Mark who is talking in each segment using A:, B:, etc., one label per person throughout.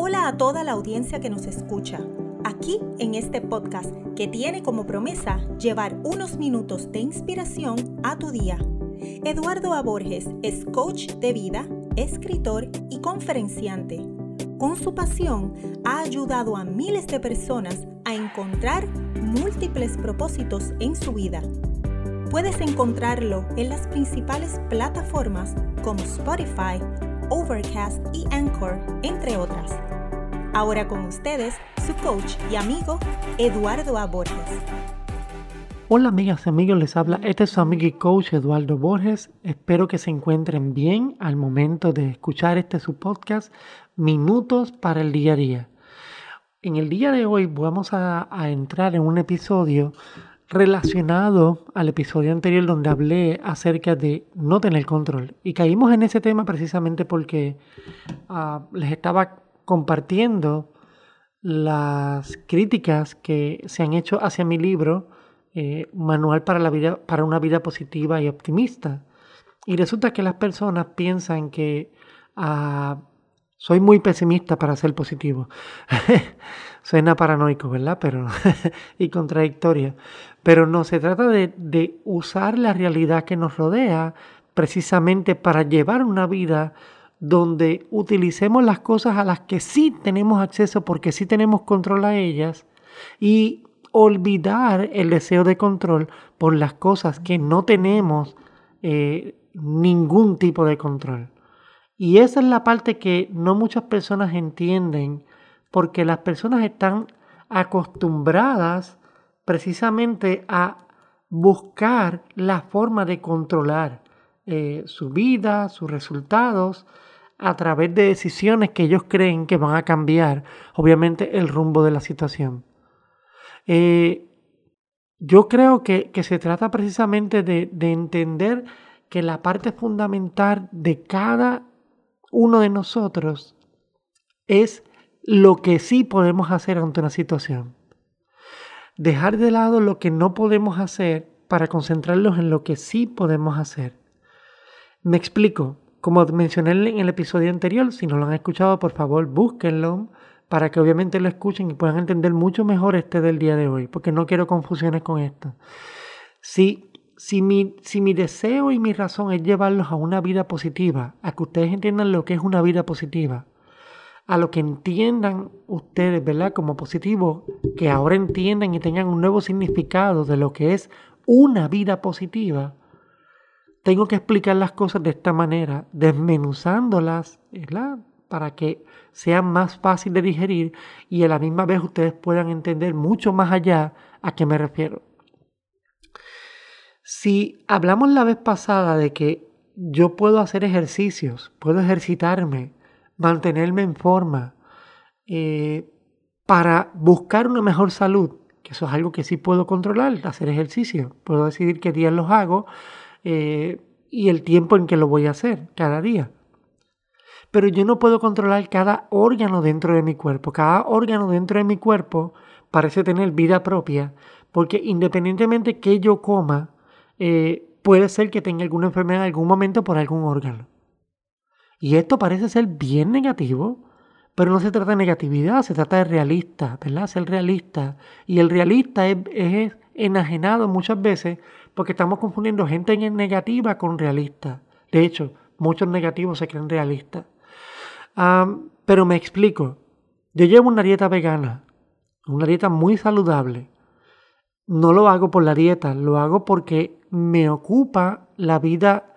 A: Hola a toda la audiencia que nos escucha. Aquí en este podcast que tiene como promesa llevar unos minutos de inspiración a tu día. Eduardo A. Borges es coach de vida, escritor y conferenciante. Con su pasión ha ayudado a miles de personas a encontrar múltiples propósitos en su vida. Puedes encontrarlo en las principales plataformas como Spotify, Overcast y Anchor, entre otras. Ahora con ustedes, su coach y amigo, Eduardo A. Borges.
B: Hola amigas y amigos, les habla este es su amigo y coach Eduardo Borges. Espero que se encuentren bien al momento de escuchar este su podcast, Minutos para el Día a Día. En el día de hoy vamos a, a entrar en un episodio relacionado al episodio anterior donde hablé acerca de no tener control. Y caímos en ese tema precisamente porque uh, les estaba compartiendo las críticas que se han hecho hacia mi libro eh, Manual para, la vida, para una vida positiva y optimista. Y resulta que las personas piensan que uh, soy muy pesimista para ser positivo. Suena paranoico, ¿verdad? Pero y contradictoria. Pero no, se trata de, de usar la realidad que nos rodea precisamente para llevar una vida donde utilicemos las cosas a las que sí tenemos acceso porque sí tenemos control a ellas y olvidar el deseo de control por las cosas que no tenemos eh, ningún tipo de control. Y esa es la parte que no muchas personas entienden porque las personas están acostumbradas precisamente a buscar la forma de controlar eh, su vida, sus resultados, a través de decisiones que ellos creen que van a cambiar, obviamente, el rumbo de la situación. Eh, yo creo que, se trata precisamente de entender que la parte fundamental de cada uno de nosotros es lo que sí podemos hacer ante una situación. Dejar de lado lo que no podemos hacer para concentrarnos en lo que sí podemos hacer. Me explico. Como mencioné en el episodio anterior, si no lo han escuchado, por favor búsquenlo para que obviamente lo escuchen y puedan entender mucho mejor este del día de hoy, porque no quiero confusiones con esto. Si si mi, si mi deseo y mi razón es llevarlos a una vida positiva, a que ustedes entiendan lo que es una vida positiva, a lo que entiendan ustedes, ¿verdad? Como positivo, que ahora entiendan y tengan un nuevo significado de lo que es una vida positiva, tengo que explicar las cosas de esta manera, desmenuzándolas, ¿verdad? Para que sean más fácil de digerir y a la misma vez ustedes puedan entender mucho más allá a qué me refiero. Si hablamos la vez pasada de que yo puedo hacer ejercicios, puedo ejercitarme, mantenerme en forma, eh, para buscar una mejor salud, que eso es algo que sí puedo controlar, hacer ejercicio. Puedo decidir qué días los hago eh, y el tiempo en que lo voy a hacer cada día. Pero yo no puedo controlar cada órgano dentro de mi cuerpo. Cada órgano dentro de mi cuerpo parece tener vida propia, porque independientemente que yo coma, eh, puede ser que tenga alguna enfermedad en algún momento por algún órgano. Y esto parece ser bien negativo, pero no se trata de negatividad, se trata de realista, ¿verdad? Ser realista. Y el realista es, enajenado muchas veces porque estamos confundiendo gente negativa con realista. De hecho, muchos negativos se creen realistas. pero me explico. Yo llevo una dieta vegana, una dieta muy saludable. No lo hago por la dieta, lo hago porque me ocupa la vida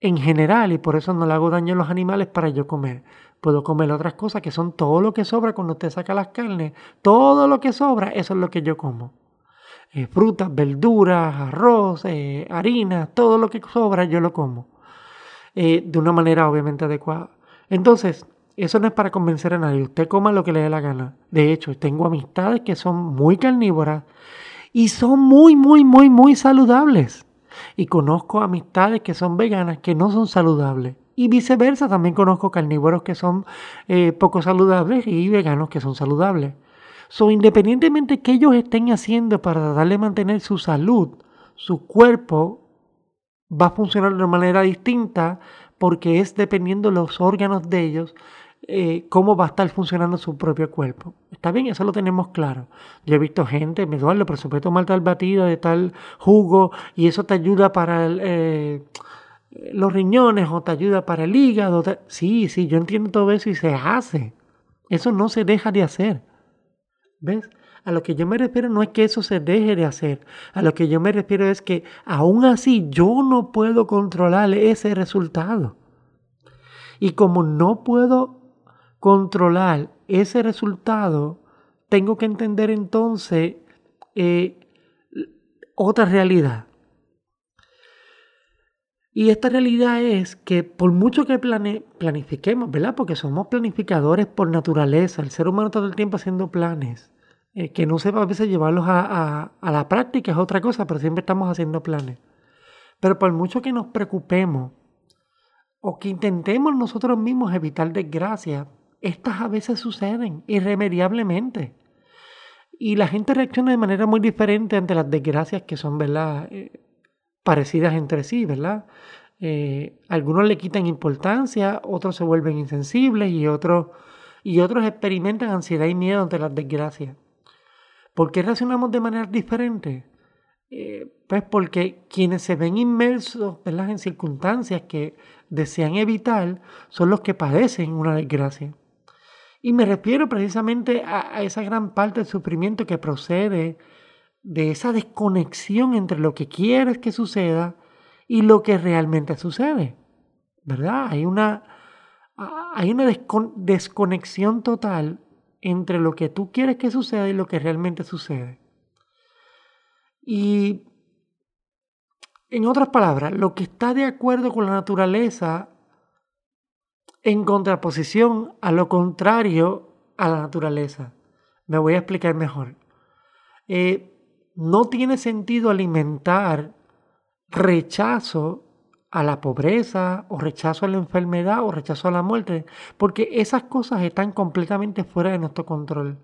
B: en general y por eso no le hago daño a los animales para yo comer. Puedo comer otras cosas que son todo lo que sobra cuando usted saca las carnes. Todo lo que sobra, eso es lo que yo como. Eh, frutas, verduras, arroz, eh, harina, todo lo que sobra yo lo como. Eh, de una manera obviamente adecuada. Entonces, eso no es para convencer a nadie. Usted coma lo que le dé la gana. De hecho, tengo amistades que son muy carnívoras y son muy, muy, muy, muy saludables. Y conozco amistades que son veganas que no son saludables. Y viceversa, también conozco carnívoros que son eh, poco saludables y veganos que son saludables. So, independientemente que ellos estén haciendo para darle a mantener su salud, su cuerpo va a funcionar de una manera distinta porque es dependiendo de los órganos de ellos eh, cómo va a estar funcionando su propio cuerpo. Está bien, eso lo tenemos claro. Yo he visto gente, me duele, por supuesto, tomar tal batido de tal jugo y eso te ayuda para eh, los riñones o te ayuda para el hígado. Sí, sí, yo entiendo todo eso y se hace. Eso no se deja de hacer. ¿Ves? A lo que yo me refiero no es que eso se deje de hacer. A lo que yo me refiero es que aún así yo no puedo controlar ese resultado. Y como no puedo controlar ese resultado, tengo que entender entonces eh, otra realidad. Y esta realidad es que por mucho que planifiquemos, ¿verdad? Porque somos planificadores por naturaleza, el ser humano todo el tiempo haciendo planes, eh, que no sepa a veces llevarlos a, a la práctica es otra cosa, pero siempre estamos haciendo planes. Pero por mucho que nos preocupemos o que intentemos nosotros mismos evitar desgracias, estas a veces suceden irremediablemente. Y la gente reacciona de manera muy diferente ante las desgracias que son, ¿verdad? Eh, parecidas entre sí, ¿verdad? Eh, algunos le quitan importancia, otros se vuelven insensibles y otros, y otros experimentan ansiedad y miedo ante las desgracias. ¿Por qué reaccionamos de manera diferente? Eh, pues porque quienes se ven inmersos ¿verdad? en circunstancias que desean evitar son los que padecen una desgracia. Y me refiero precisamente a, esa gran parte del sufrimiento que procede de esa desconexión entre lo que quieres que suceda y lo que realmente sucede. ¿Verdad? Hay una, hay una desconexión total entre lo que tú quieres que suceda y lo que realmente sucede. Y en otras palabras, lo que está de acuerdo con la naturaleza en contraposición a lo contrario a la naturaleza. Me voy a explicar mejor. Eh, no tiene sentido alimentar rechazo a la pobreza o rechazo a la enfermedad o rechazo a la muerte, porque esas cosas están completamente fuera de nuestro control.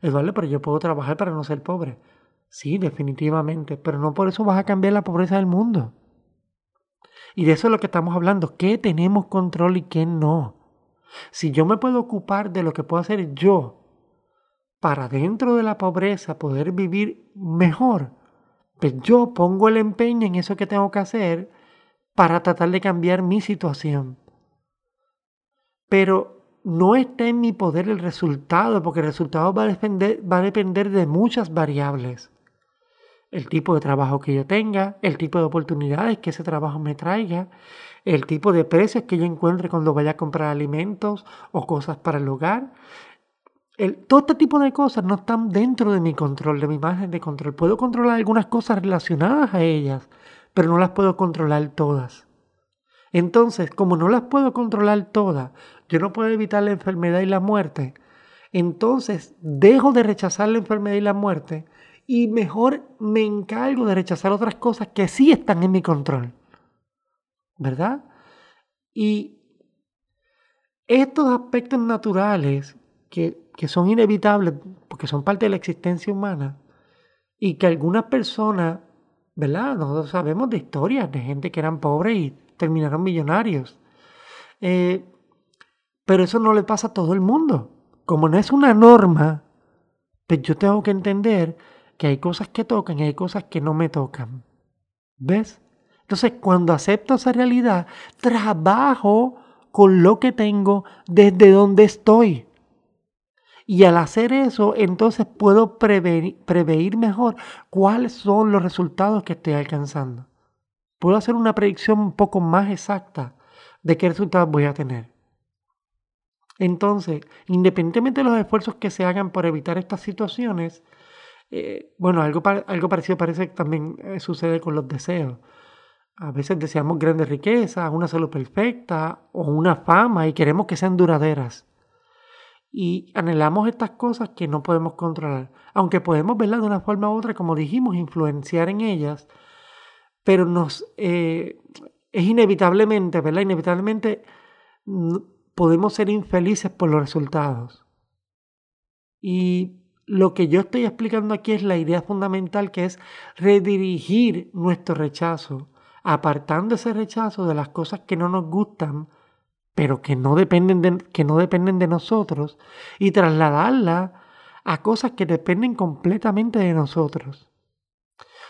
B: Vale, pero yo puedo trabajar para no ser pobre. Sí, definitivamente, pero no por eso vas a cambiar la pobreza del mundo. Y de eso es lo que estamos hablando, qué tenemos control y qué no. Si yo me puedo ocupar de lo que puedo hacer yo para dentro de la pobreza poder vivir mejor, pues yo pongo el empeño en eso que tengo que hacer para tratar de cambiar mi situación. Pero no está en mi poder el resultado, porque el resultado va a depender, va a depender de muchas variables el tipo de trabajo que yo tenga, el tipo de oportunidades que ese trabajo me traiga, el tipo de precios que yo encuentre cuando vaya a comprar alimentos o cosas para el hogar. El, todo este tipo de cosas no están dentro de mi control, de mi margen de control. Puedo controlar algunas cosas relacionadas a ellas, pero no las puedo controlar todas. Entonces, como no las puedo controlar todas, yo no puedo evitar la enfermedad y la muerte, entonces dejo de rechazar la enfermedad y la muerte y mejor me encargo de rechazar otras cosas que sí están en mi control. ¿Verdad? Y estos aspectos naturales que, son inevitables porque son parte de la existencia humana y que algunas personas, ¿verdad? Nosotros sabemos de historias de gente que eran pobres y terminaron millonarios. Eh, pero eso no le pasa a todo el mundo. Como no es una norma, pues yo tengo que entender que hay cosas que tocan y hay cosas que no me tocan. ¿Ves? Entonces, cuando acepto esa realidad, trabajo con lo que tengo desde donde estoy. Y al hacer eso, entonces puedo prever, mejor cuáles son los resultados que estoy alcanzando. Puedo hacer una predicción un poco más exacta de qué resultados voy a tener. Entonces, independientemente de los esfuerzos que se hagan por evitar estas situaciones, eh, bueno, algo, algo parecido parece que también eh, sucede con los deseos. A veces deseamos grandes riquezas, una salud perfecta o una fama y queremos que sean duraderas. Y anhelamos estas cosas que no podemos controlar, aunque podemos verlas de una forma u otra, como dijimos, influenciar en ellas, pero nos eh, es inevitablemente, ¿verdad? Inevitablemente podemos ser infelices por los resultados. Y lo que yo estoy explicando aquí es la idea fundamental que es redirigir nuestro rechazo, apartando ese rechazo de las cosas que no nos gustan pero que no dependen de, que no dependen de nosotros, y trasladarla a cosas que dependen completamente de nosotros.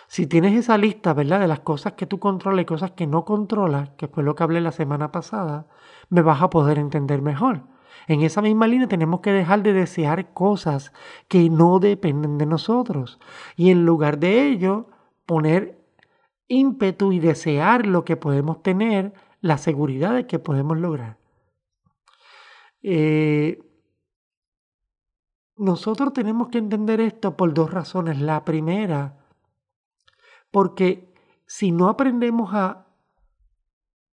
B: Si tienes esa lista, ¿verdad? De las cosas que tú controlas y cosas que no controlas, que fue lo que hablé la semana pasada, me vas a poder entender mejor. En esa misma línea tenemos que dejar de desear cosas que no dependen de nosotros y en lugar de ello poner ímpetu y desear lo que podemos tener, la seguridad de que podemos lograr. Eh, nosotros tenemos que entender esto por dos razones. La primera, porque si no aprendemos a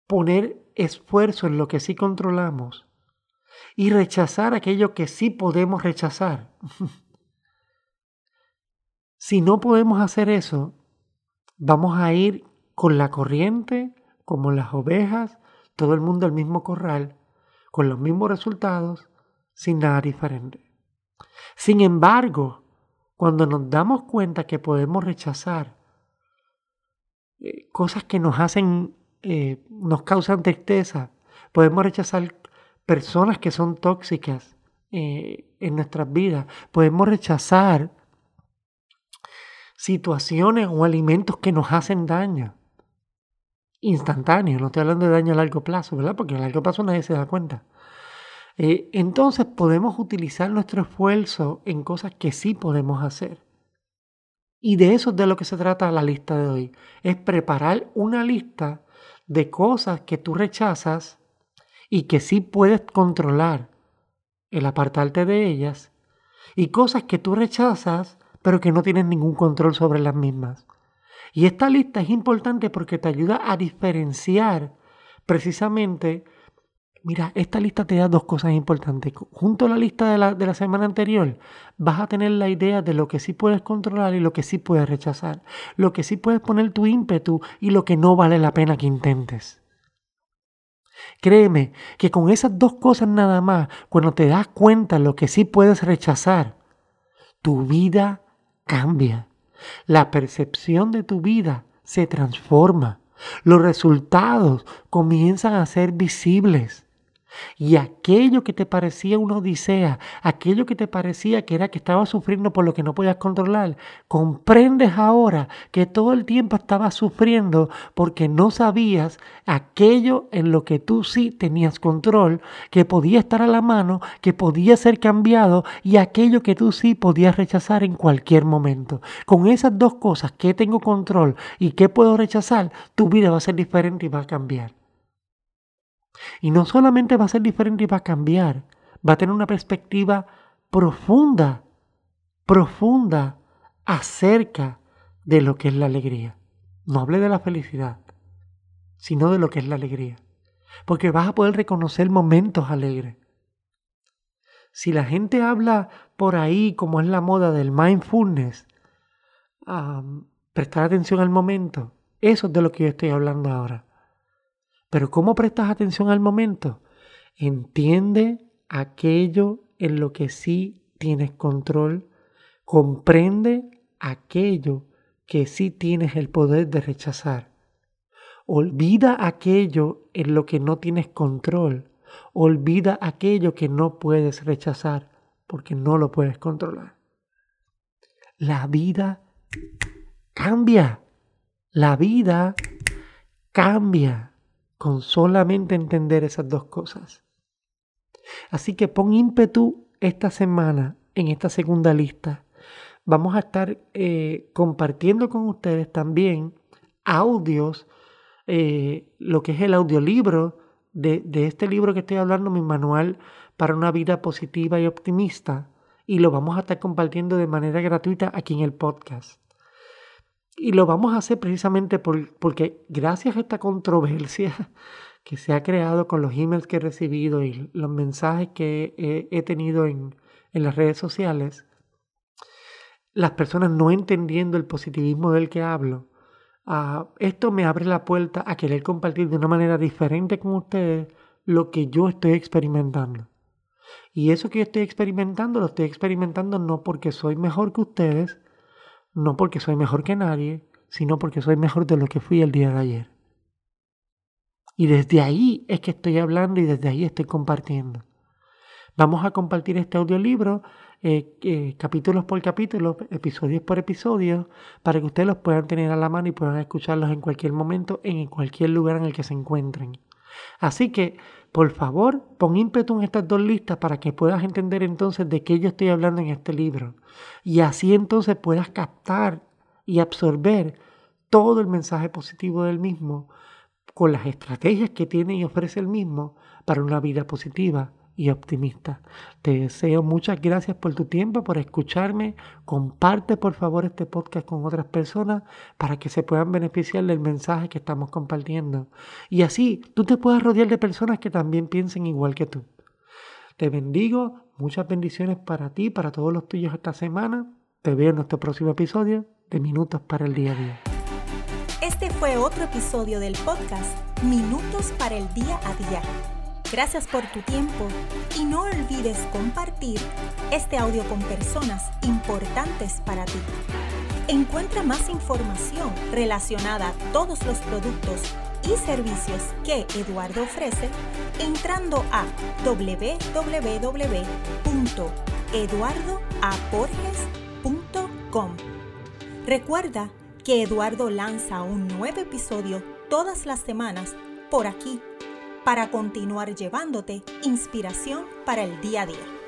B: poner esfuerzo en lo que sí controlamos y rechazar aquello que sí podemos rechazar, si no podemos hacer eso, vamos a ir con la corriente, como las ovejas, todo el mundo al mismo corral, con los mismos resultados, sin nada diferente. Sin embargo, cuando nos damos cuenta que podemos rechazar eh, cosas que nos hacen, eh, nos causan tristeza, podemos rechazar personas que son tóxicas eh, en nuestras vidas, podemos rechazar situaciones o alimentos que nos hacen daño. Instantáneo, no estoy hablando de daño a largo plazo, ¿verdad? Porque a largo plazo nadie se da cuenta. Eh, entonces podemos utilizar nuestro esfuerzo en cosas que sí podemos hacer. Y de eso es de lo que se trata la lista de hoy. Es preparar una lista de cosas que tú rechazas y que sí puedes controlar, el apartarte de ellas, y cosas que tú rechazas pero que no tienes ningún control sobre las mismas. Y esta lista es importante porque te ayuda a diferenciar precisamente Mira, esta lista te da dos cosas importantes. Junto a la lista de la, de la, semana anterior, vas a tener la idea de lo que sí puedes controlar y lo que sí puedes rechazar. Lo que sí puedes poner tu ímpetu y lo que no vale la pena que intentes. Créeme que con esas dos cosas nada más, cuando te das cuenta de lo que sí puedes rechazar, tu vida cambia. La percepción de tu vida se transforma. Los resultados comienzan a ser visibles. Y aquello que te parecía una odisea, aquello que te parecía que era que estabas sufriendo por lo que no podías controlar, comprendes ahora que todo el tiempo estabas sufriendo porque no sabías aquello en lo que tú sí tenías control, que podía estar a la mano, que podía ser cambiado y aquello que tú sí podías rechazar en cualquier momento. Con esas dos cosas, que tengo control y que puedo rechazar, tu vida va a ser diferente y va a cambiar. Y no solamente va a ser diferente y va a cambiar, va a tener una perspectiva profunda, profunda acerca de lo que es la alegría. No hable de la felicidad, sino de lo que es la alegría. Porque vas a poder reconocer momentos alegres. Si la gente habla por ahí, como es la moda del mindfulness, prestar atención al momento, eso es de lo que yo estoy hablando ahora. Pero ¿cómo prestas atención al momento? Entiende aquello en lo que sí tienes control. Comprende aquello que sí tienes el poder de rechazar. Olvida aquello en lo que no tienes control. Olvida aquello que no puedes rechazar porque no lo puedes controlar. La vida cambia. La vida cambia con solamente entender esas dos cosas. Así que pon ímpetu esta semana en esta segunda lista. Vamos a estar eh, compartiendo con ustedes también audios, eh, lo que es el audiolibro de, de este libro que estoy hablando, mi manual para una vida positiva y optimista, y lo vamos a estar compartiendo de manera gratuita aquí en el podcast. Y lo vamos a hacer precisamente porque gracias a esta controversia que se ha creado con los emails que he recibido y los mensajes que he, tenido en, las redes sociales, las personas no entendiendo el positivismo del que hablo, ah, esto me abre la puerta a querer compartir de una manera diferente con ustedes lo que yo estoy experimentando. Y eso que yo estoy experimentando lo estoy experimentando no porque soy mejor que ustedes, no porque soy mejor que nadie, sino porque soy mejor de lo que fui el día de ayer. Y desde ahí es que estoy hablando y desde ahí estoy compartiendo. Vamos a compartir este audiolibro eh, eh, capítulos por capítulos, episodios por episodios, para que ustedes los puedan tener a la mano y puedan escucharlos en cualquier momento, en cualquier lugar en el que se encuentren. Así que, por favor, pon ímpetu en estas dos listas para que puedas entender entonces de qué yo estoy hablando en este libro. Y así entonces puedas captar y absorber todo el mensaje positivo del mismo con las estrategias que tiene y ofrece el mismo para una vida positiva y optimista. Te deseo muchas gracias por tu tiempo, por escucharme. Comparte por favor este podcast con otras personas para que se puedan beneficiar del mensaje que estamos compartiendo. Y así tú te puedas rodear de personas que también piensen igual que tú. Te bendigo, muchas bendiciones para ti, para todos los tuyos esta semana. Te veo en nuestro próximo episodio de Minutos para el Día a Día.
A: Este fue otro episodio del podcast Minutos para el Día a Día Gracias por tu tiempo y no olvides compartir este audio con personas importantes para ti. Encuentra más información relacionada a todos los productos y servicios que Eduardo ofrece entrando a www.eduardoaporges.com. Recuerda que Eduardo lanza un nuevo episodio todas las semanas por aquí para continuar llevándote inspiración para el día a día.